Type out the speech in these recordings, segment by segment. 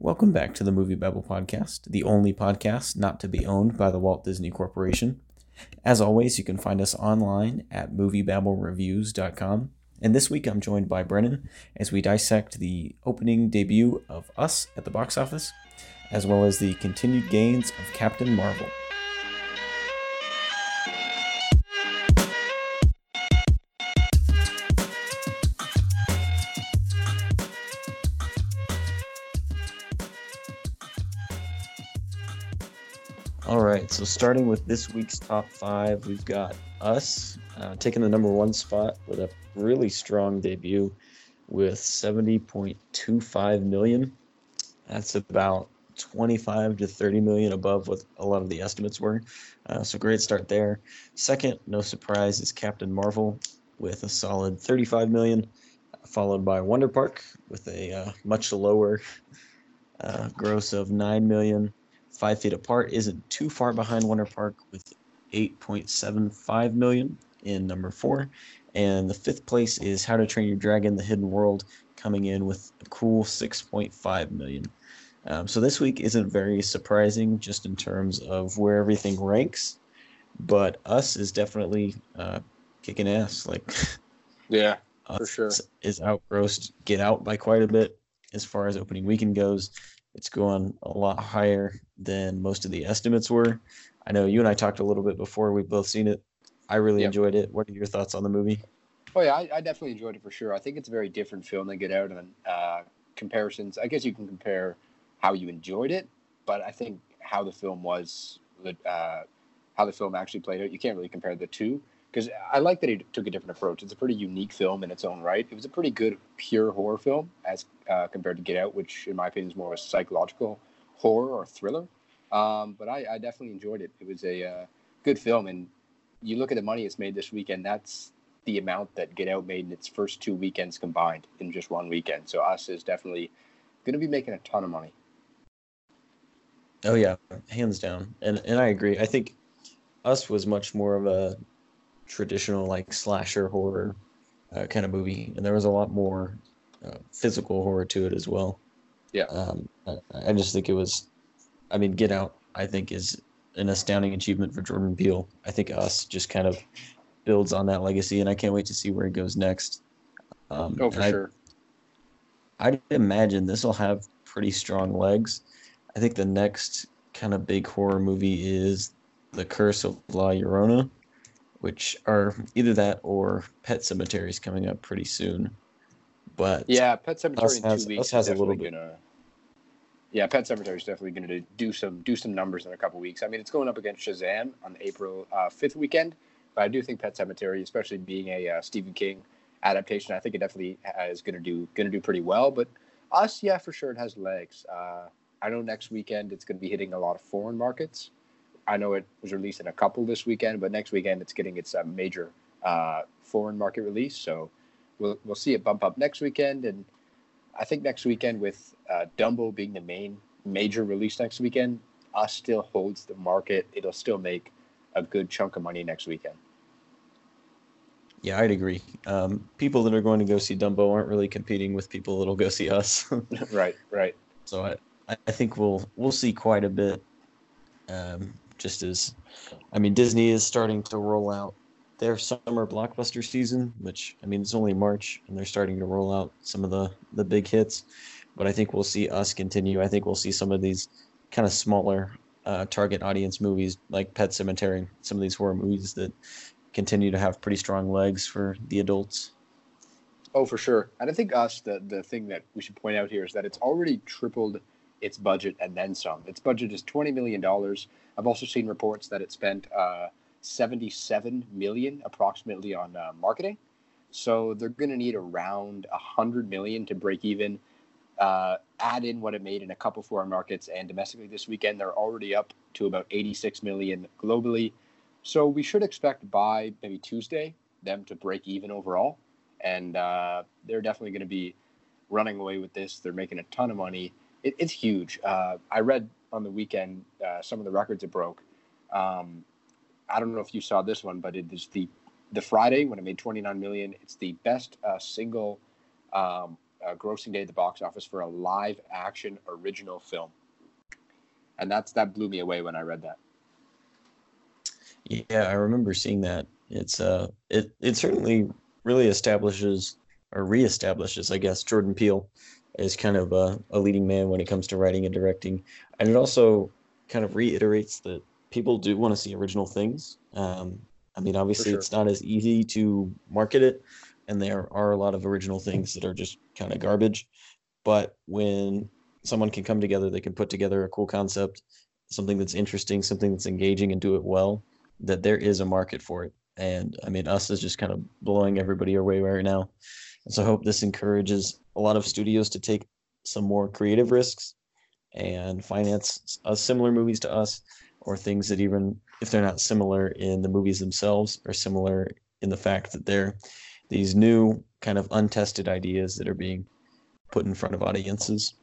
Welcome back to the MovieBabble podcast, the only podcast not to be owned by the Walt Disney Corporation. As always, you can find us online at moviebabblereviews.com. And this week I'm joined by Brennan as we dissect the opening debut of Us at the box office, as well as the continued gains of Captain Marvel. So starting with this week's top five, we've got us uh, taking the number one spot with a really strong debut with 70.25 million. That's about 25 to 30 million above what a lot of the estimates were. Uh, so great start there. Second, no surprise, is Captain Marvel with a solid 35 million, followed by Wonder Park with a uh, much lower uh, gross of 9 million Five Feet Apart isn't too far behind Wonder Park with 8.75 million in number four. And the fifth place is How to Train Your Dragon: The Hidden World, coming in with a cool 6.5 million. Um, so this week isn't very surprising, just in terms of where everything ranks. But us is definitely uh, kicking ass. Like, yeah, for sure, is outgrossed Get Out by quite a bit as far as opening weekend goes. It's going a lot higher than most of the estimates were. I know you and I talked a little bit before. We've both seen it. I really yep. enjoyed it. What are your thoughts on the movie? Oh yeah, I, I, definitely enjoyed it for sure. I think it's a very different film than Get Out, and uh, comparisons. I guess you can compare how you enjoyed it, but I think how the film was, uh, how the film actually played out, you can't really compare the two because I like that he took a different approach. It's a pretty unique film in its own right. It was a pretty good pure horror film as uh, compared to Get Out, which in my opinion is more of a psychological horror or thriller. Um, but I, I, definitely enjoyed it. It was a uh, good film, and you look at the money it's made this weekend. That's the amount that Get Out made in its first two weekends combined in just one weekend. So Us is definitely going to be making a ton of money. Oh yeah, hands down, and and I agree. I think Us was much more of a traditional like slasher horror uh, kind of movie, and there was a lot more uh, physical horror to it as well. Yeah. Um, I, I, just think it was, I mean, Get Out. I think is an astounding achievement for Jordan Peele. I think Us just kind of builds on that legacy, and I can't wait to see where it goes next. Um, oh, for sure. I, I'd imagine this will have pretty strong legs. I think the next kind of big horror movie is The Curse of La Llorona which are either that or Pet Sematary is coming up pretty soon. But yeah, Pet Sematary in two has, weeks has a little bit. Gonna, yeah, Pet Sematary is definitely going to do some do some numbers in a couple weeks. I mean, it's going up against Shazam on the April uh, fifth weekend, but I do think Pet Sematary, especially being a uh, Stephen King adaptation, I think it definitely is going to do going to do pretty well. But us, yeah, for sure, it has legs. Uh, I know next weekend it's going to be hitting a lot of foreign markets. I know it was released in a couple this weekend, but next weekend it's getting its uh, major uh, foreign market release. So we'll we'll see it bump up next weekend, and I think next weekend with uh, Dumbo being the main major release next weekend, us still holds the market. It'll still make a good chunk of money next weekend. Yeah, I'd agree. Um, people that are going to go see Dumbo aren't really competing with people that'll go see us. right, right. So I, I think we'll we'll see quite a bit um, just as, I mean, Disney is starting to roll out their summer blockbuster season, which I mean it's only March, and they're starting to roll out some of the the big hits. But I think we'll see us continue. I think we'll see some of these kind of smaller uh, target audience movies like Pet Sematary, some of these horror movies that continue to have pretty strong legs for the adults. Oh, for sure. And I think us the the thing that we should point out here is that it's already tripled its budget and then some. Its budget is twenty million dollars. I've also seen reports that it spent uh, seventy-seven million approximately on uh, marketing. So they're going to need around a hundred million to break even. Uh, add in what it made in a couple foreign markets and domestically this weekend, they're already up to about eighty-six million globally. So we should expect by maybe Tuesday them to break even overall, and uh, they're definitely going to be running away with this. They're making a ton of money it, it's huge. Uh, I read on the weekend uh, some of the records it broke. Um, I don't know if you saw this one, but it is the the Friday when it made 29 million. It's the best uh, single um, uh, grossing day at the box office for a live action original film, and that's that blew me away when I read that. Yeah, I remember seeing that. It's uh, it it certainly really establishes or reestablishes, I guess, Jordan Peele as kind of a, a leading man when it comes to writing and directing, and it also kind of reiterates that people do want to see original things. Um, I mean, obviously, sure. it's not as easy to market it, and there are a lot of original things that are just kind of garbage. But when someone can come together, they can put together a cool concept, something that's interesting, something that's engaging, and do it well. That there is a market for it, and I mean, us is just kind of blowing everybody away right now. And so I hope this encourages a lot of studios to take some more creative risks and finance uh, similar movies to us or things that even if they're not similar in the movies themselves are similar in the fact that they're these new kind of untested ideas that are being put in front of audiences.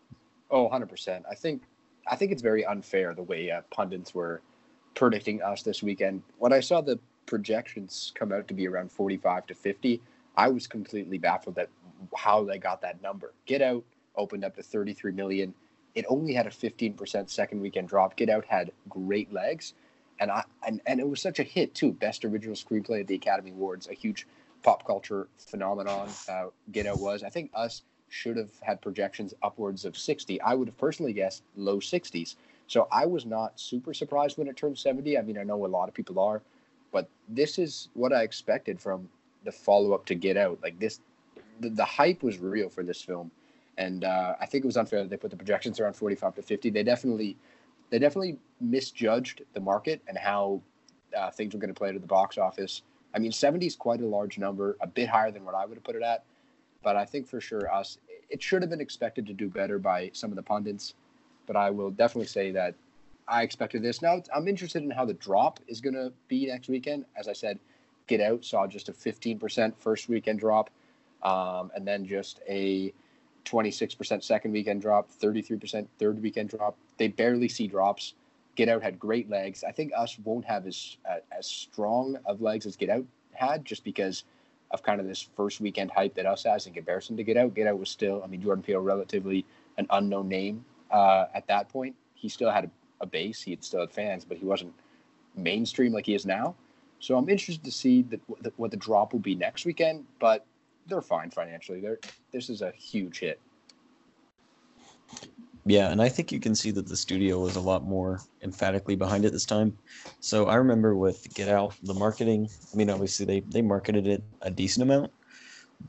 Oh, 100%. I think I think it's very unfair the way uh, pundits were predicting us this weekend. When I saw the projections come out to be around 45 to 50, I was completely baffled at how they got that number. Get Out opened up to 33 million. It only had a 15% second weekend drop. Get Out had great legs, and I and, and it was such a hit too. Best original screenplay at the Academy Awards, a huge pop culture phenomenon. Uh, Get Out was. I think Us should have had projections upwards of 60. I would have personally guessed low 60s. So I was not super surprised when it turned 70. I mean, I know a lot of people are, but this is what I expected from the follow up to Get Out. Like this, the, the hype was real for this film and uh, I think it was unfair that they put the projections around 45 to 50. They definitely, they definitely misjudged the market and how uh, things were going to play to the box office. I mean, 70 is quite a large number, a bit higher than what I would have put it at, but I think for sure us, it should have been expected to do better by some of the pundits. But I will definitely say that I expected this. Now I'm interested in how the drop is going to be next weekend. As I said, Get Out saw just a 15% first weekend drop, um, and then just a 26% second weekend drop, 33% third weekend drop. They barely see drops. Get Out had great legs. I think Us won't have as uh, as strong of legs as Get Out had, just because of kind of this first weekend hype that Us has in comparison to Get Out. Get Out was still, I mean, Jordan Peele relatively an unknown name uh, at that point. He still had a, a base. He had still had fans, but he wasn't mainstream like he is now. So I'm interested to see the, the, what the drop will be next weekend. But they're fine financially. They're this is a huge hit. Yeah, and I think you can see that the studio was a lot more emphatically behind it this time. So I remember with Get Out, the marketing. I mean, obviously they they marketed it a decent amount,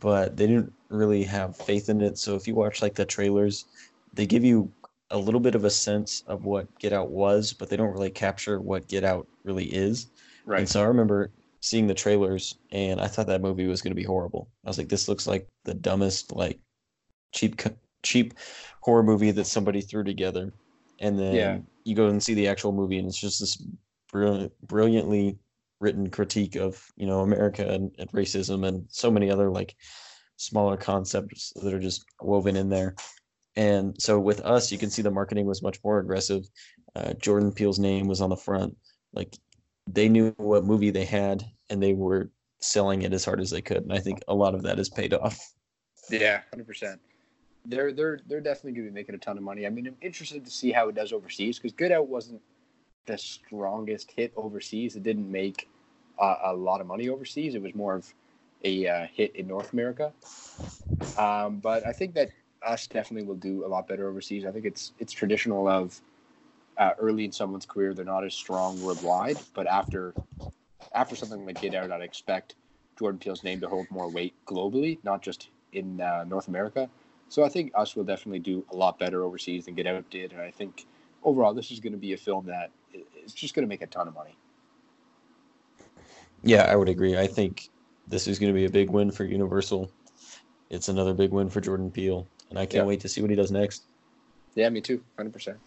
but they didn't really have faith in it. So if you watch like the trailers, they give you a little bit of a sense of what Get Out was, but they don't really capture what Get Out really is. Right. And so I remember seeing the trailers and I thought that movie was going to be horrible. I was like, this looks like the dumbest, like cheap, cheap horror movie that somebody threw together. And then yeah. you go and see the actual movie and it's just this brilliant, brilliantly written critique of, you know, America and, and racism and so many other like smaller concepts that are just woven in there. And so with us, you can see the marketing was much more aggressive. Uh, Jordan Peele's name was on the front. Like they knew what movie they had and they were selling it as hard as they could. And I think a lot of that has paid off. Yeah, hundred percent. They're they're they're definitely going to be making a ton of money. I mean, I'm interested to see how it does overseas because Get Out wasn't the strongest hit overseas. It didn't make uh, a lot of money overseas. It was more of a uh, hit in North America. Um, but I think that us definitely will do a lot better overseas. I think it's it's traditional of uh, early in someone's career, they're not as strong worldwide. But after after something like Get Out, I'd expect Jordan Peele's name to hold more weight globally, not just in uh, North America. So I think Us will definitely do a lot better overseas than Get Out did, and I think overall this is going to be a film that is just going to make a ton of money. Yeah, I would agree. I think this is going to be a big win for Universal. It's another big win for Jordan Peele, and I can't yeah. wait to see what he does next. Yeah, me too, hundred percent.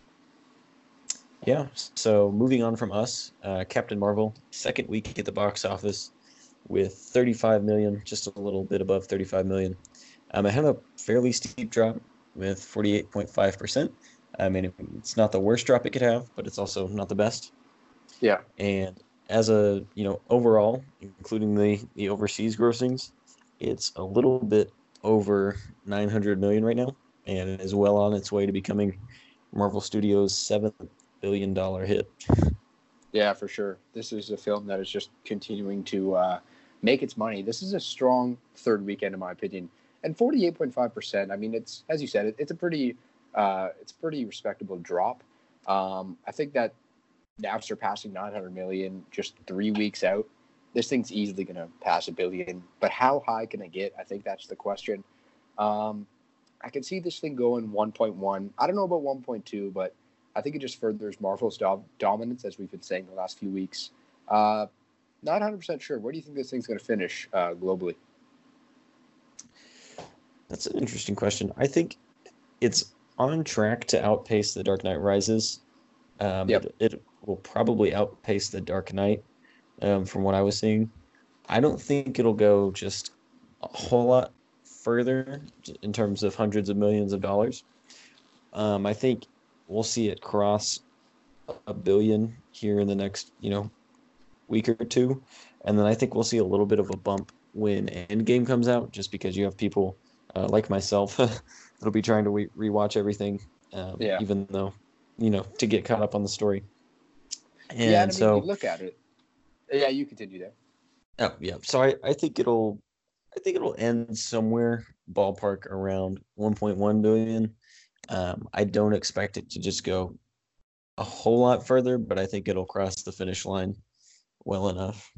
Yeah. So moving on from us, uh, Captain Marvel, second week at the box office with 35 million, just a little bit above 35 million. Um, it had a fairly steep drop with 48.5%. I mean, it's not the worst drop it could have, but it's also not the best. Yeah. And as a, you know, overall, including the, the overseas grossings, it's a little bit over 900 million right now, and is well on its way to becoming Marvel Studios' seventh billion dollar hit. Yeah, for sure. This is a film that is just continuing to uh, make its money. This is a strong third weekend, in my opinion, and forty-eight point five percent. I mean, it's as you said, it, it's a pretty, uh, it's a pretty respectable drop. Um, I think that now surpassing nine hundred million just three weeks out, this thing's easily going to pass a billion. But how high can it get? I think that's the question. Um, I can see this thing going one point one. I don't know about one point two, but I think it just furthers Marvel's do- dominance, as we've been saying the last few weeks. Uh, not 100% sure. Where do you think this thing's going to finish uh, globally? That's an interesting question. I think it's on track to outpace The Dark Knight Rises. Um, Yep. it, it will probably outpace The Dark Knight um, from what I was seeing. I don't think it'll go just a whole lot further in terms of hundreds of millions of dollars. Um, I think we'll see it cross a billion here in the next, you know, week or two, and then I think we'll see a little bit of a bump when Endgame comes out, just because you have people uh, like myself that'll be trying to re- rewatch everything, um, Yeah. even though, you know, to get caught up on the story. And yeah, I mean, so you look at it. Yeah, you continue there. Oh yeah. So I, I think it'll I think it'll end somewhere ballpark around 1.1 billion. Um, I don't expect it to just go a whole lot further, but I think it'll cross the finish line well enough.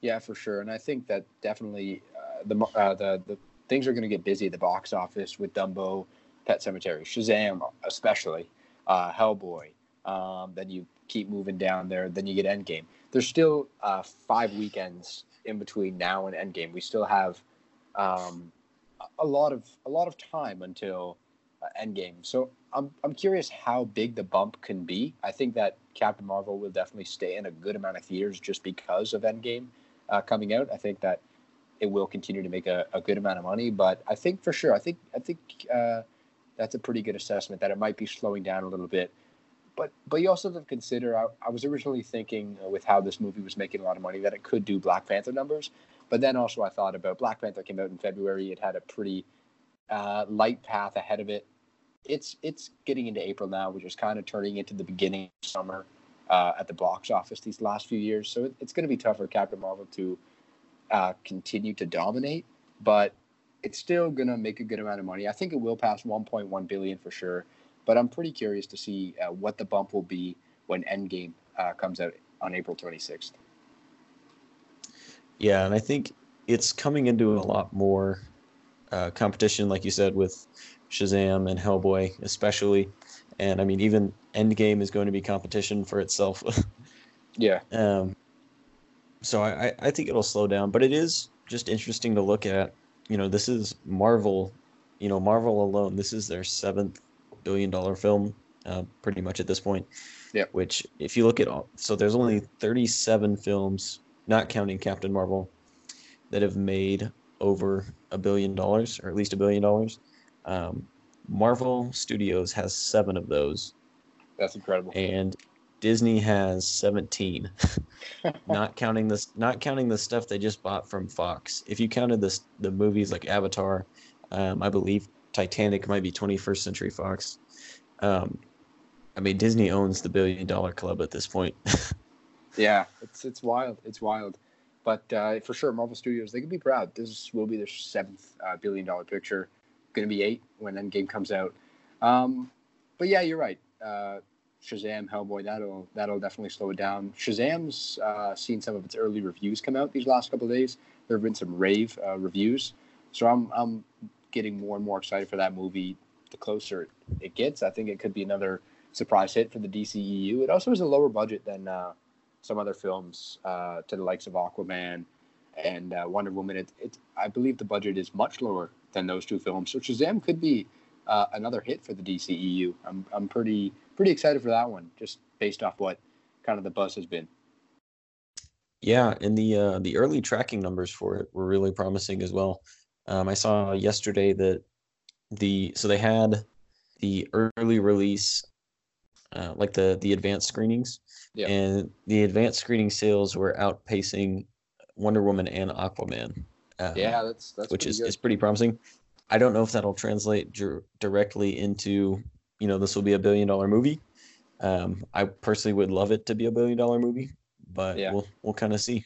Yeah, for sure. And I think that definitely uh, the uh, the the things are going to get busy at the box office with Dumbo, Pet Sematary, Shazam, especially uh, Hellboy. Um, then you keep moving down there. Then you get Endgame. There's still uh, five weekends in between now and Endgame. We still have um, a- lot of a lot of time until Endgame. So I'm I'm curious how big the bump can be. I think that Captain Marvel will definitely stay in a good amount of theaters just because of Endgame uh, coming out. I think that it will continue to make a, a good amount of money, but I think for sure, I think I think uh, that's a pretty good assessment that it might be slowing down a little bit. But but you also have to consider. I, I was originally thinking uh, with how this movie was making a lot of money that it could do Black Panther numbers, but then also I thought about Black Panther came out in February. It had a pretty uh, light path ahead of it. It's it's getting into April now, which is kind of turning into the beginning of summer uh, at the box office these last few years. So it, it's going to be tough for Captain Marvel to uh, continue to dominate, but it's still going to make a good amount of money. I think it will pass 1.1 billion for sure, but I'm pretty curious to see uh, what the bump will be when Endgame uh, comes out on April 26th. Yeah, and I think it's coming into a lot more uh, competition, like you said, with Shazam and Hellboy, especially. And I mean, even Endgame is going to be competition for itself. Yeah, Um, so I, I- think it'll slow down, but it is just interesting to look at. You know, this is Marvel. You know, Marvel alone. This is their seventh billion dollar film, uh, pretty much at this point. Yep. Which, if you look at all, so there's only 37 films, not counting Captain Marvel, that have made over a billion dollars, or at least a billion dollars. Um, Marvel Studios has seven of those, that's incredible. and Disney has 17. not counting this not counting the stuff they just bought from Fox. If you counted this the movies like Avatar, um, I believe Titanic might be 21st Century Fox. Um, I mean Disney owns the billion dollar club at this point. Yeah, it's it's wild. It's wild. But uh, for sure, Marvel Studios they can be proud. This will be their seventh uh, billion dollar picture. Going to be eight when Endgame comes out. Um, but yeah, you're right. Uh, Shazam, Hellboy, that'll that'll definitely slow it down. Shazam's uh, seen some of its early reviews come out these last couple of days. There have been some rave uh, reviews, so I'm I'm getting more and more excited for that movie. The closer it gets, I think it could be another surprise hit for the DCEU. It also has a lower budget than uh, some other films uh, to the likes of Aquaman and uh, Wonder Woman. It, it, I believe the budget is much lower than those two films. So Shazam could be uh, another hit for the DCEU. I'm, I'm pretty pretty excited for that one, just based off what kind of the buzz has been. yeah, and the uh, the early tracking numbers for it were really promising as well. Um, I saw yesterday that the so they had the early release, uh, like the the advanced screenings, Yeah. and the advanced screening sales were outpacing Wonder Woman and Aquaman. Um, Yeah, that's that's which pretty is, good. is pretty promising. I don't know if that'll translate dir- directly into, you know, this will be a billion dollar movie. Um, I personally would love it to be a billion dollar movie, but Yeah. we'll we'll kind of see.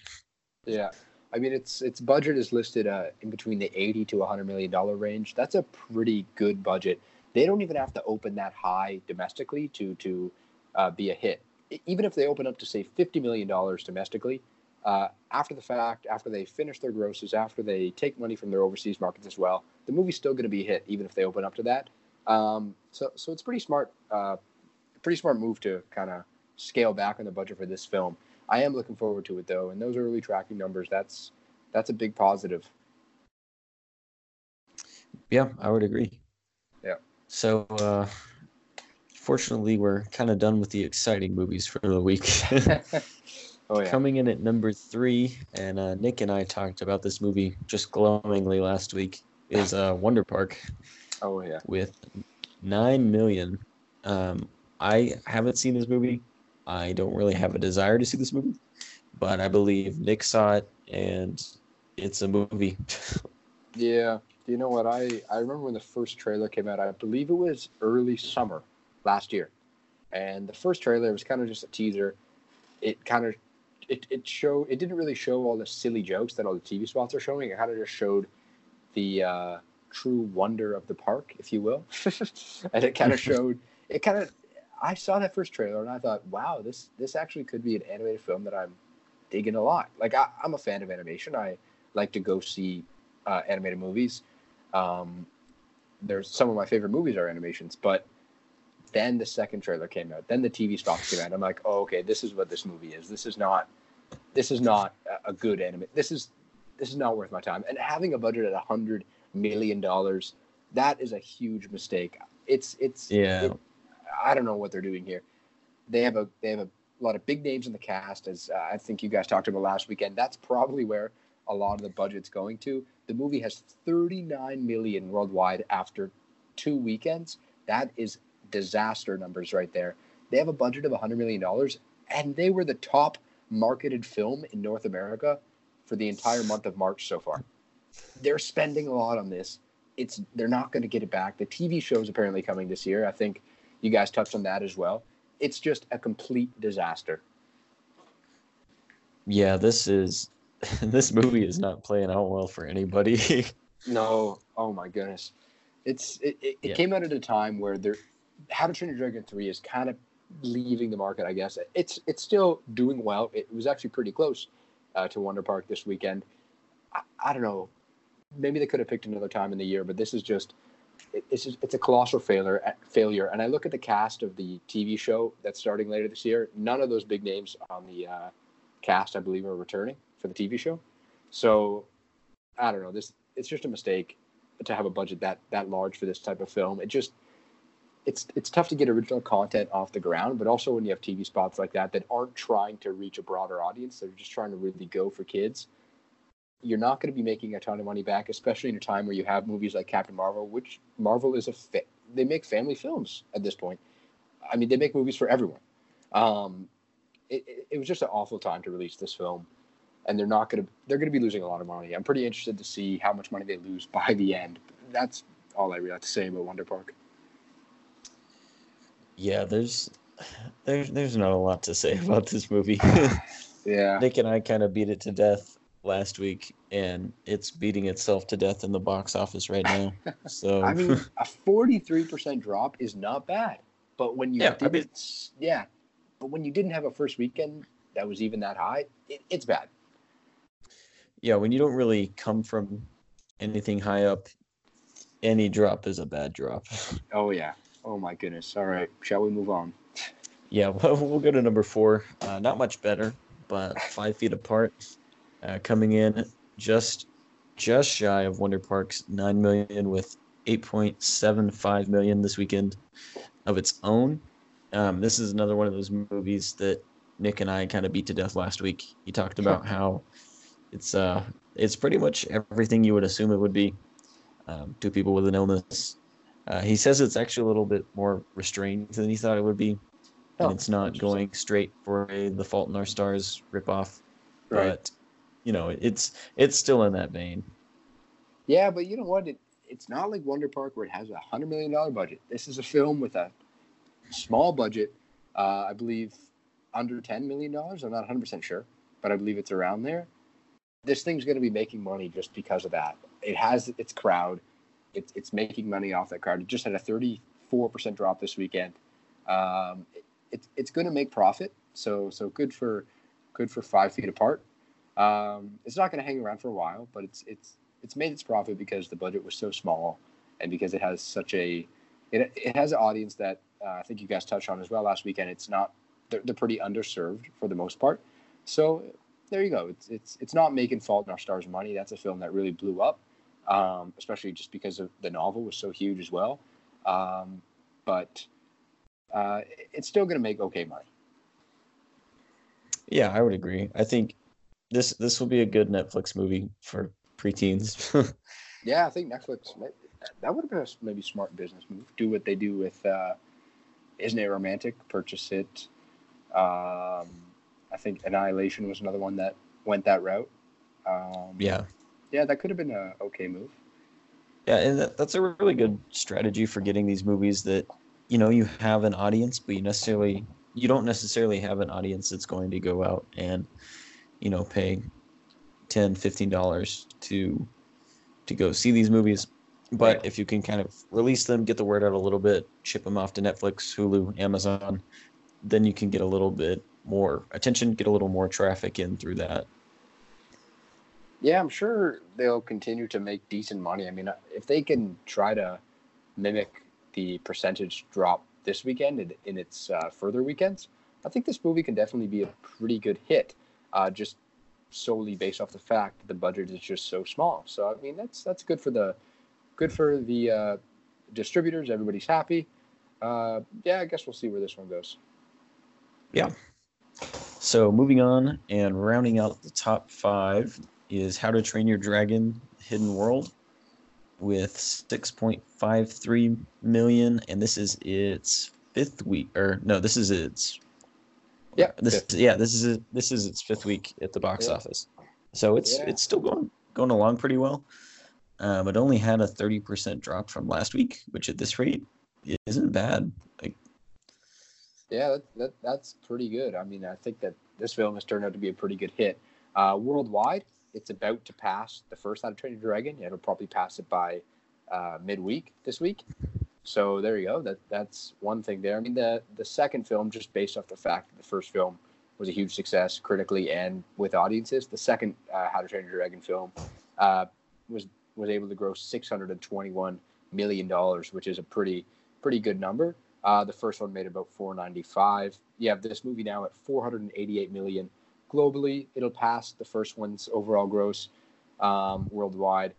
Yeah, I mean its its budget is listed uh, in between the eighty to hundred million dollar range. That's a pretty good budget. They don't even have to open that high domestically to to uh, be a hit. Even if they open up to say fifty million dollars domestically, uh, after the fact, after they finish their grosses, after they take money from their overseas markets as well, the movie's still going to be a hit, even if they open up to that. Um, so so it's pretty smart, uh, pretty smart move to kind of scale back on the budget for this film. I am looking forward to it though, and those early tracking numbers that's that's a big positive. Yeah, I would agree. Yeah. So, uh, fortunately, we're kind of done with the exciting movies for the week. oh yeah, Coming in at number three, and uh, Nick and I talked about this movie just glowingly last week, is uh, Wonder Park oh yeah. with nine million. Um, I haven't seen this movie. I don't really have a desire to see this movie, but I believe Nick saw it, and it's a movie. Yeah. You know what? I, I remember when the first trailer came out, I believe it was early summer last year. And the first trailer was kind of just a teaser. It kind of it, it showed it didn't really show all the silly jokes that all the TV spots are showing. It kind of just showed the uh, true wonder of the park, if you will. and it kind of showed it kind of I saw that first trailer and I thought, wow, this this actually could be an animated film that I'm digging a lot. Like I, I'm a fan of animation. I like to go see uh, animated movies. Um, there's some of my favorite movies are animations, but then the second trailer came out. Then the TV spots came out. I'm like, oh, okay, this is what this movie is. This is not, this is not a- good anime. This is, this is not worth my time. And having a budget at a hundred million dollars, that is a huge mistake. It's, it's, yeah, it- I don't know what they're doing here. They have a, they have a lot of big names in the cast, as uh, I think you guys talked about last weekend. That's probably where a lot of the budget's going to. The movie has 39 million worldwide after two weekends. That is disaster numbers right there. They have a budget of 100 million dollars, and they were the top marketed film in North America for the entire month of March so far. They're spending a lot on this. It's they're not going to get it back. The TV show is apparently coming this year. I think you guys touched on that as well. It's just a complete disaster. yeah. This is this movie is not playing out well for anybody. No, oh my goodness, it's it, it, it Yeah. came out at a time where there, How to Train Your Dragon three is kind of leaving the market. I guess it's it's still doing well. It was actually pretty close uh, to Wonder Park this weekend. I, I don't know, maybe they could have picked another time in the year, but this is just it, it's just, it's a colossal failure. Failure, and I look at the cast of the TV show that's starting later this year. None of those big names on the uh, cast, I believe, are returning for the TV show. So I don't know. This it's just a mistake to have a budget that that large for this type of film. It just it's it's tough to get original content off the ground, but also when you have TV spots like that that aren't trying to reach a broader audience, they're just trying to really go for kids. You're not going to be making a ton of money back, especially in a time where you have movies like Captain Marvel, which Marvel is a fa- they make family films at this point. I mean, they make movies for everyone. Um, it, it was just an awful time to release this film and they're not going to they're going to be losing a lot of money. I'm pretty interested to see how much money they lose by the end. That's all I really have to say about Wonder Park. yeah, there's there's there's not a lot to say about this movie. Yeah. Nick and I kind of beat it to death last week, and it's beating itself to death in the box office right now. So I mean, a 43% drop is not bad. But when you Yeah, I didn't, mean- yeah, but when you didn't have a first weekend that was even that high, it, it's bad. Yeah, when you don't really come from anything high up, any drop is a bad drop. Oh yeah. Oh my goodness. All right. Shall we move on? Yeah, well, we'll go to number four. Uh, not much better, but five feet apart. Uh, coming in just just shy of Wonder Park's nine million with eight point seven five million this weekend of its own. Um, this is another one of those movies that Nick and I kind of beat to death last week. He talked about how it's uh it's pretty much everything you would assume it would be. Um, two people with an illness. Uh, he says it's actually a little bit more restrained than he thought it would be Oh, and it's not going straight for a The Fault in Our Stars ripoff. Right. But you know, it's it's still in that vein. Yeah, but you know what? It it's not like Wonder Park where it has a hundred million dollar budget. This is a film with a small budget. Uh, I believe under ten million dollars. I'm not 100 percent sure, but I believe it's around there. This thing's going to be making money just because of that. It has its crowd. It's it's making money off that crowd. It just had a 34 percent drop this weekend. Um, it, it's it's going to make profit. So so good for good for Five Feet Apart. Um, it's not going to hang around for a while, but it's it's it's made its profit because the budget was so small and because it has such a it, it has an audience that uh, I think you guys touched on as well last weekend. It's not they're, they're pretty underserved for the most part. So there you go. It's it's it's not making Fault in Our Stars money. That's a film that really blew up, um, especially just because of the novel was so huge as well. Um, but uh, it's still going to make okay money. Yeah, I would agree. I think this this will be a good Netflix movie for preteens. yeah, I think Netflix that would have been a maybe smart business move. Do what they do with uh, Isn't It Romantic? Purchase it. Um, I think Annihilation was another one that went that route. Um, yeah, yeah, that could have been a okay move. Yeah, and that, that's a really good strategy for getting these movies that you know you have an audience, but you necessarily you don't necessarily have an audience that's going to go out and you know pay 10 15 dollars to to go see these movies but right. if you can kind of release them get the word out a little bit ship them off to netflix hulu amazon then you can get a little bit more attention get a little more traffic in through that yeah i'm sure they'll continue to make decent money i mean if they can try to mimic the percentage drop this weekend and in its uh, further weekends i think this movie can definitely be a pretty good hit uh, just solely based off the fact that the budget is just so small. So I mean, that's that's good for the good for the uh, distributors. Everybody's happy. Uh, yeah, I guess we'll see where this one goes. Yeah. So moving on and rounding out the top five is How to Train Your Dragon: Hidden World with 6.53 million, and this is its fifth week, or no, this is its yeah. This fifth. yeah, this is this is its fifth week at the box yeah. office. So it's yeah. it's still going going along pretty well. Um, it only had a 30% drop from last week, which at this rate isn't bad. Like Yeah, that, that that's pretty good. I mean, I think that this film has turned out to be a pretty good hit. Uh, worldwide, it's about to pass the first How to Train Your Dragon. It'll probably pass it by uh, midweek this week. So there you go. That that's one thing there. I mean, the the second film, just based off the fact that the first film was a huge success critically and with audiences, the second uh, How to Train Your Dragon film uh, was was able to gross six hundred and twenty one million dollars, which is a pretty pretty good number. Uh, the first one made about four ninety five. You have this movie now at four hundred and eighty eight million globally. It'll pass the first one's overall gross um, worldwide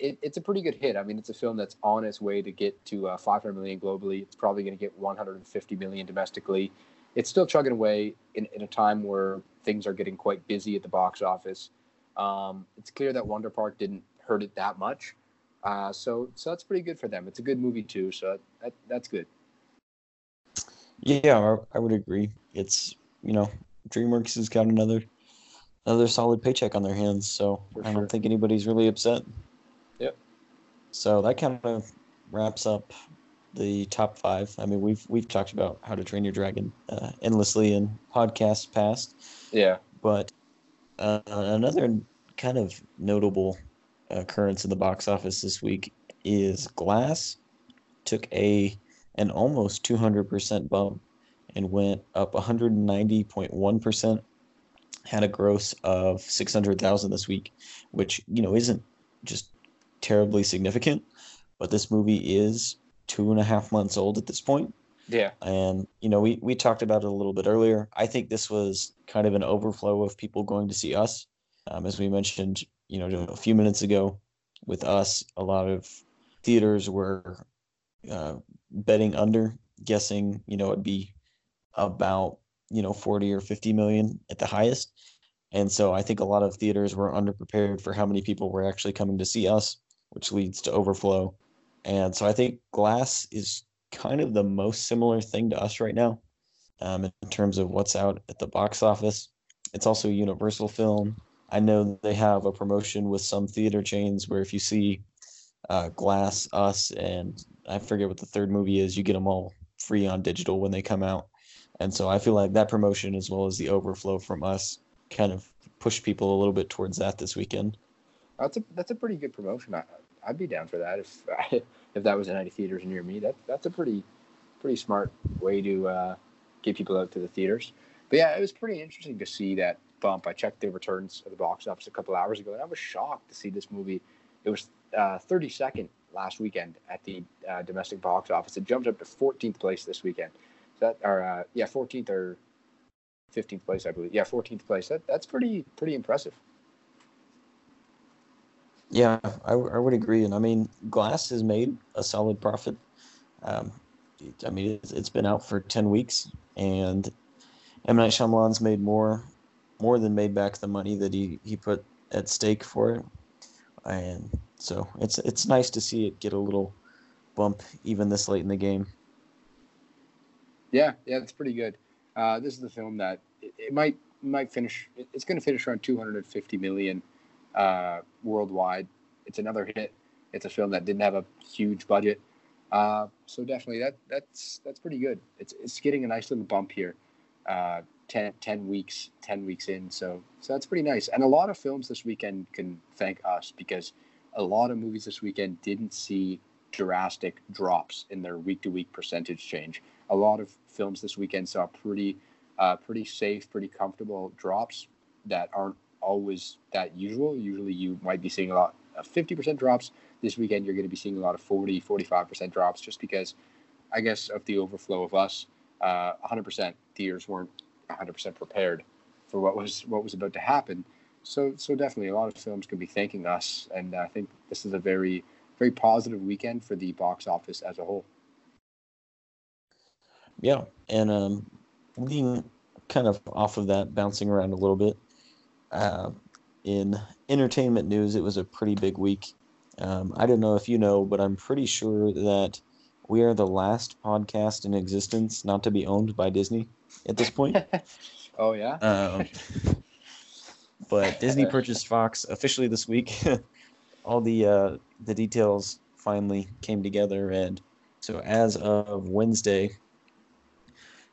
it, it's a pretty good hit. I mean, it's a film that's on its way to get to uh, 500 million globally. It's probably going to get 150 million domestically. It's still chugging away in, in a time where things are getting quite busy at the box office. Um, it's clear that Wonder Park didn't hurt it that much. Uh, so, so that's pretty good for them. It's a good movie too. So that, that's good. Yeah, I would agree. It's you know, DreamWorks has got another another solid paycheck on their hands, so for I don't think anybody's really upset. Yep. So that kind of wraps up the top five. I mean, we've we've talked about How to Train Your Dragon uh, endlessly in podcasts past. Yeah. But uh, another kind of notable occurrence in the box office this week is Glass took a an almost 200% bump and went up 190.1%. Had a gross of 600,000 this week, which you know isn't just terribly significant, but this movie is two and a half months old at this point. Yeah. And, you know, we, we talked about it a little bit earlier. I think this was kind of an overflow of people going to see us. Um, as we mentioned, you know, a few minutes ago with us, a lot of theaters were uh, betting under, guessing, you know, it'd be about, you know, 40 or 50 million at the highest. And so I think a lot of theaters were underprepared for how many people were actually coming to see us which leads to overflow. And so I think Glass is kind of the most similar thing to us right now um, in terms of what's out at the box office. It's also a Universal film. I know they have a promotion with some theater chains where if you see uh, Glass, Us, and I forget what the third movie is. You get them all free on digital when they come out, and so I feel like that promotion as well as the overflow from Us kind of pushed people a little bit towards that this weekend. That's a that's a pretty good promotion. I, I'd be down for that if if that was in any theaters near me. That that's a pretty pretty smart way to uh, get people out to the theaters. But yeah, it was pretty interesting to see that bump. I checked the returns at the box office a couple hours ago, and I was shocked to see this movie. It was uh, 32nd last weekend at the uh, domestic box office. It jumped up to 14th place this weekend. So that, or uh, yeah, 14th or 15th place, I believe. Yeah, 14th place. That that's pretty pretty impressive. Yeah, I, I would agree. And I mean, Glass has made a solid profit. Um, I mean, it's, it's been out for 10 weeks, and M. Night Shyamalan's made more more than made back the money that he, he put at stake for it. And so it's it's nice to see it get a little bump even this late in the game. Yeah, yeah, it's pretty good. Uh, this is the film that it, it might might finish. It's going to finish around 250 million uh, worldwide. It's another hit. It's a film that didn't have a huge budget, uh, so definitely that that's that's pretty good. It's it's getting a nice little bump here. Uh, 10, 10 weeks 10 weeks in so so that's pretty nice and a lot of films this weekend can thank us because a lot of movies this weekend didn't see drastic drops in their week to week percentage change. A lot of films this weekend saw pretty uh, pretty safe pretty comfortable drops that aren't always that usual. Usually you might be seeing a lot of 50% drops. This weekend you're going to be seeing a lot of 40 45% drops just because i guess of the overflow of us. Uh, 100% theaters weren't 100% prepared for what was what was about to happen. So so definitely a lot of films can be thanking us, and I think this is a very very positive weekend for the box office as a whole. Yeah, and um, being kind of off of that, bouncing around a little bit. Uh, in entertainment news, it was a pretty big week. Um, I don't know if you know, but I'm pretty sure that we are the last podcast in existence not to be owned by Disney at this point. oh yeah. Um, but Disney purchased Fox officially this week. All the uh, the details finally came together, and so as of Wednesday,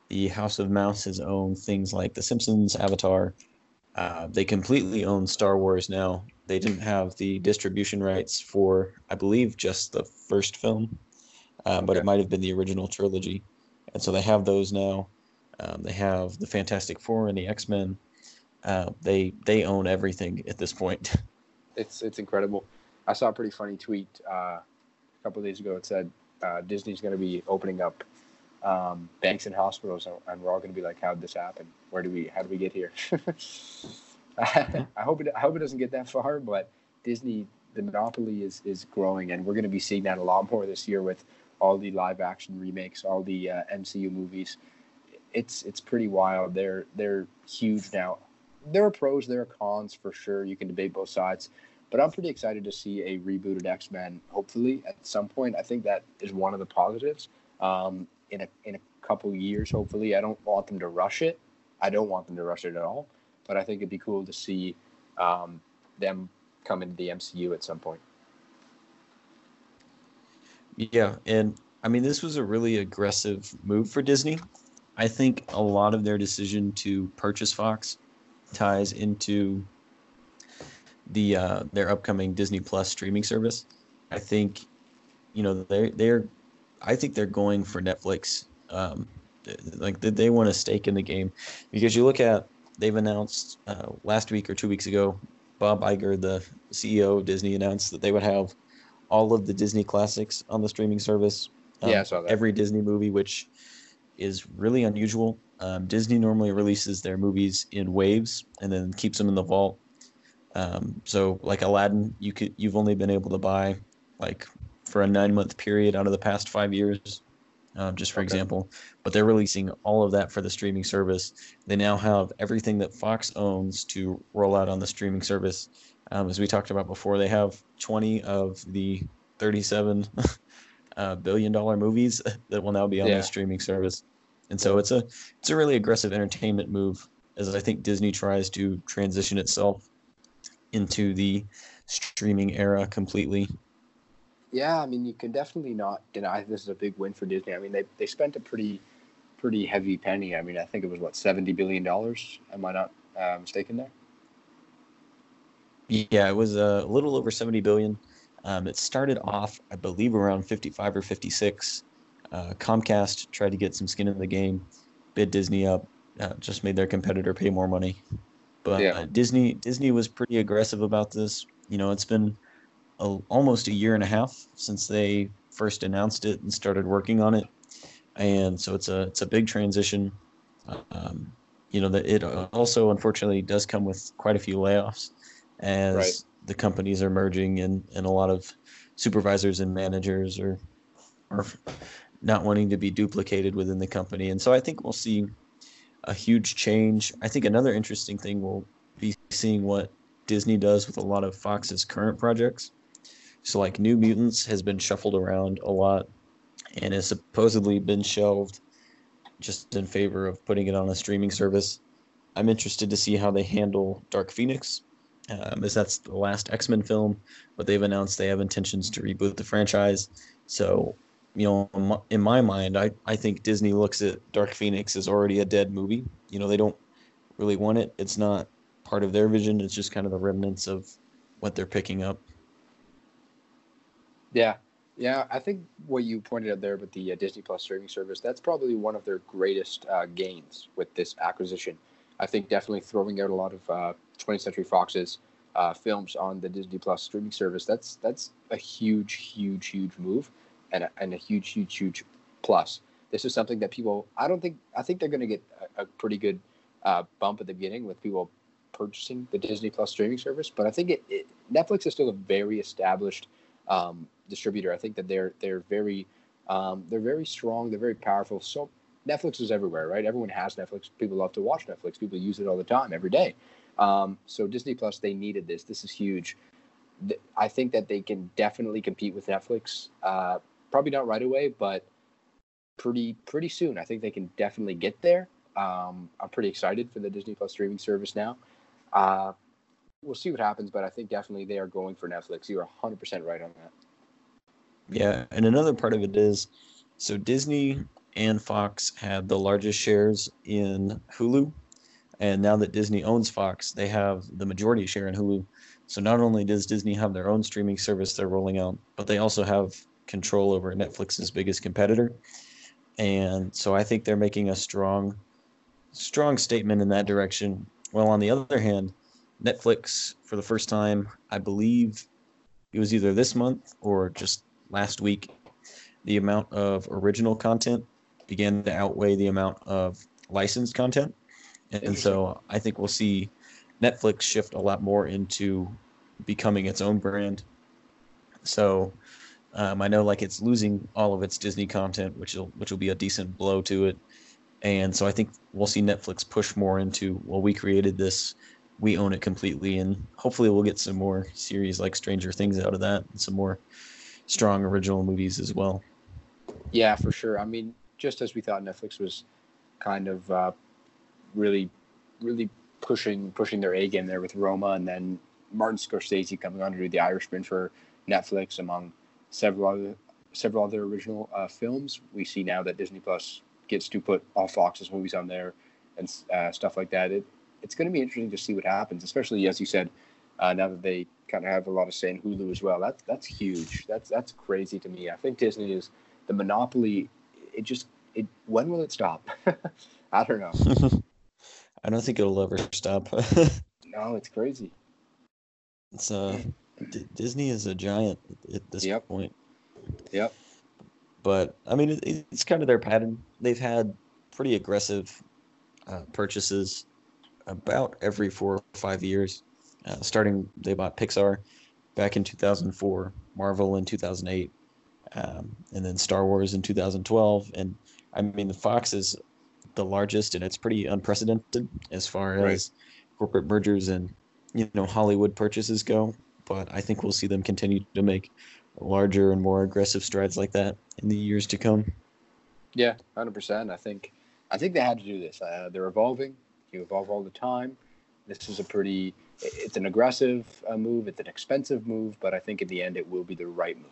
the House of Mouse has owned things like The Simpsons, Avatar. Uh, they completely own Star Wars now. They didn't have the distribution rights for, I believe, just the first film, uh, but it might have been the original trilogy, and so they have those now. Um, they have the Fantastic Four and the X Men. Uh, they they own everything at this point. It's it's incredible. I saw a pretty funny tweet uh, a couple days ago. It said uh, Disney's going to be opening up um, banks and hospitals, and we're all going to be like, "How did this happen? Where do we? How do we get here?" I hope it I hope it doesn't get that far, but Disney the monopoly is is growing, and we're going to be seeing that a lot more this year with all the live action remakes, all the uh, MCU movies it's it's pretty wild. They're they're huge now. There are pros, there are cons for sure. You can debate both sides, but I'm pretty excited to see a rebooted X Men. Hopefully, at some point, I think that is one of the positives. Um, in a in a couple years, hopefully, I don't want them to rush it. I don't want them to rush it at all, but I think it'd be cool to see um, them come into the MCU at some point. Yeah, and I mean, this was a really aggressive move for Disney. I think a lot of their decision to purchase Fox ties into the uh, their upcoming Disney Plus streaming service. I think, you know, they they're, I think they're going for Netflix. Um, like did they want a stake in the game because you look at they've announced uh, last week or two weeks ago, Bob Iger, the CEO of Disney, announced that they would have all of the Disney classics on the streaming service. Um, yeah, I saw that. Every Disney movie, which is really unusual. Um, Disney normally releases their movies in waves and then keeps them in the vault. Um, so, like Aladdin, you could you've only been able to buy like for a nine month period out of the past five years, um, just for okay. example. But they're releasing all of that for the streaming service. They now have everything that Fox owns to roll out on the streaming service. Um, as we talked about before, they have 20 of the 37 uh, billion dollar movies that will now be on yeah. the streaming service. And so it's a it's a really aggressive entertainment move as I think Disney tries to transition itself into the streaming era completely. Yeah, I mean, you can definitely not deny this is a big win for Disney. I mean, they they spent a pretty pretty heavy penny. I mean, I think it was what seventy billion dollars. Am I not uh, mistaken there? Yeah, it was a little over 70 billion. Um, it started off, I believe, around 55 or 56. Uh, Comcast tried to get some skin in the game, bid Disney up, uh, just made their competitor pay more money. But yeah. uh, Disney Disney was pretty aggressive about this. You know, it's been a, almost a year and a half since they first announced it and started working on it, and so it's a it's a big transition. Um, you know that it also unfortunately does come with quite a few layoffs as right. the companies are merging and, and a lot of supervisors and managers are are not wanting to be duplicated within the company. And so I think we'll see a huge change. I think another interesting thing will be seeing what Disney does with a lot of Fox's current projects. So like New Mutants has been shuffled around a lot and has supposedly been shelved just in favor of putting it on a streaming service. I'm interested to see how they handle Dark Phoenix um, as that's the last X Men film, but they've announced they have intentions to reboot the franchise. So, you know, in my mind, I, I think Disney looks at Dark Phoenix as already a dead movie. You know, they don't really want it. It's not part of their vision. It's just kind of the remnants of what they're picking up. Yeah, yeah. I think what you pointed out there with the uh, Disney Plus streaming service, that's probably one of their greatest uh, gains with this acquisition. I think definitely throwing out a lot of uh, 20th Century Fox's uh, films on the Disney Plus streaming service. That's that's a huge, huge, huge move, and a, and a huge, huge, huge plus. This is something that people. I don't think. I think they're going to get a, a, pretty good uh, bump at the beginning with people purchasing the Disney Plus streaming service. But I think it, it Netflix is still a very established um, distributor. I think that they're they're very um, they're very strong. They're very powerful. So Netflix is everywhere, right? Everyone has Netflix. People love to watch Netflix. People use it all the time, every day. Um, so Disney Plus, they needed this. This is huge. I think that they can definitely compete with Netflix. Uh, probably not right away, but pretty pretty soon. I think they can definitely get there. Um, I'm pretty excited for the Disney Plus streaming service now. Uh, we'll see what happens, but I think definitely they are going for Netflix. You are 100% right on that. Yeah, and another part of it is so Disney and Fox had the largest shares in Hulu and now that Disney owns Fox, they have the majority share in Hulu. So not only does Disney have their own streaming service they're rolling out, but they also have control over Netflix's biggest competitor. And so I think they're making a strong strong statement in that direction. Well, on the other hand, Netflix for the first time, I believe it was either this month or just last week, the amount of original content began to outweigh the amount of licensed content. And so I think we'll see Netflix shift a lot more into becoming its own brand. So um, I know like it's losing all of its Disney content, which will which will be a decent blow to it. And so I think we'll see Netflix push more into well, we created this, we own it completely, and hopefully we'll get some more series like Stranger Things out of that, and some more strong original movies as well. Yeah, for sure. I mean, just as we thought Netflix was kind of uh, really, really pushing pushing their A game there with Roma, and then Martin Scorsese coming on to do The Irishman for Netflix, among several other several other original uh, films. We see now that Disney Plus gets to put all Fox's movies on there and uh, stuff like that. It, it's going to be interesting to see what happens, especially as you said, uh, now that they kind of have a lot of say in Hulu as well. That's that's huge. That's that's crazy to me. I think Disney is the monopoly. It just it. When will it stop? I don't know. I don't think it'll ever stop. no, it's crazy. It's uh, D- Disney is a giant at this yep. point. Yep. But I mean, it, it's kind of their pattern. They've had pretty aggressive uh, purchases about every four or five years. Uh, starting, they bought Pixar back in 2004, Marvel in 2008, um, and then Star Wars in 2012. And I mean, the Fox is the largest, and it's pretty unprecedented as far right. as corporate mergers and you know Hollywood purchases go. But I think we'll see them continue to make larger and more aggressive strides like that in the years to come. Yeah, hundred percent. I think I think they had to do this. Uh, they're evolving. You evolve all the time. This is a pretty. It's an aggressive uh, move. It's an expensive move, but I think in the end it will be the right move.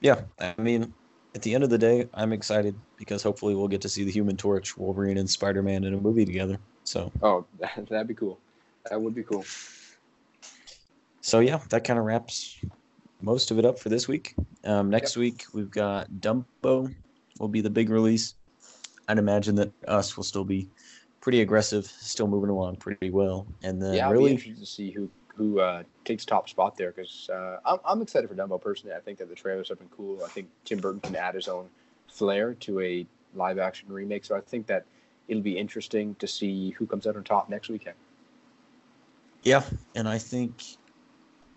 yeah, I mean, at the end of the day, I'm excited because hopefully we'll get to see the Human Torch, Wolverine, and Spider Man in a movie together. So. Oh, that'd be cool. That would be cool. So yeah, that kind of wraps most of it up for this week. Um, next yep. week we've got Dumbo will be the big release. I'd imagine that us will still be pretty aggressive, still moving along pretty well. And then yeah, really I'll interested to see who who uh, takes top spot there because uh, I'm, I'm excited for Dumbo personally. I think that the trailers have been cool. I think Tim Burton can add his own flair to a live action remake. So I think that it'll be interesting to see who comes out on top next weekend. Yeah, and I think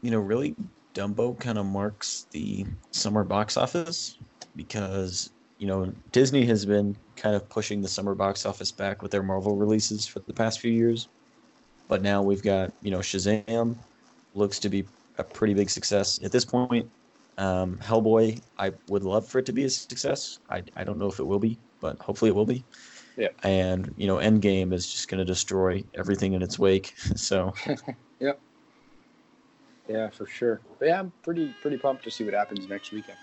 you know really Dumbo kind of marks the summer box office because you know Disney has been kind of pushing the summer box office back with their Marvel releases for the past few years. But now we've got, you know, Shazam looks to be a pretty big success. At this point, um, Hellboy, I would love for it to be a success. I, I don't know if it will be, but hopefully it will be. Yeah. And, you know, Endgame is just going to destroy everything in its wake. So. yep. Yeah, for sure. But yeah, I'm pretty pretty pumped to see what happens next weekend.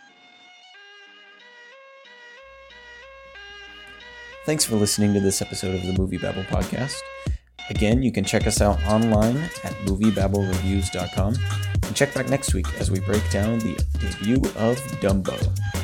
Thanks for listening to this episode of the MovieBabble podcast. Again, you can check us out online at moviebabblereviews.com and check back next week as we break down the debut of Dumbo.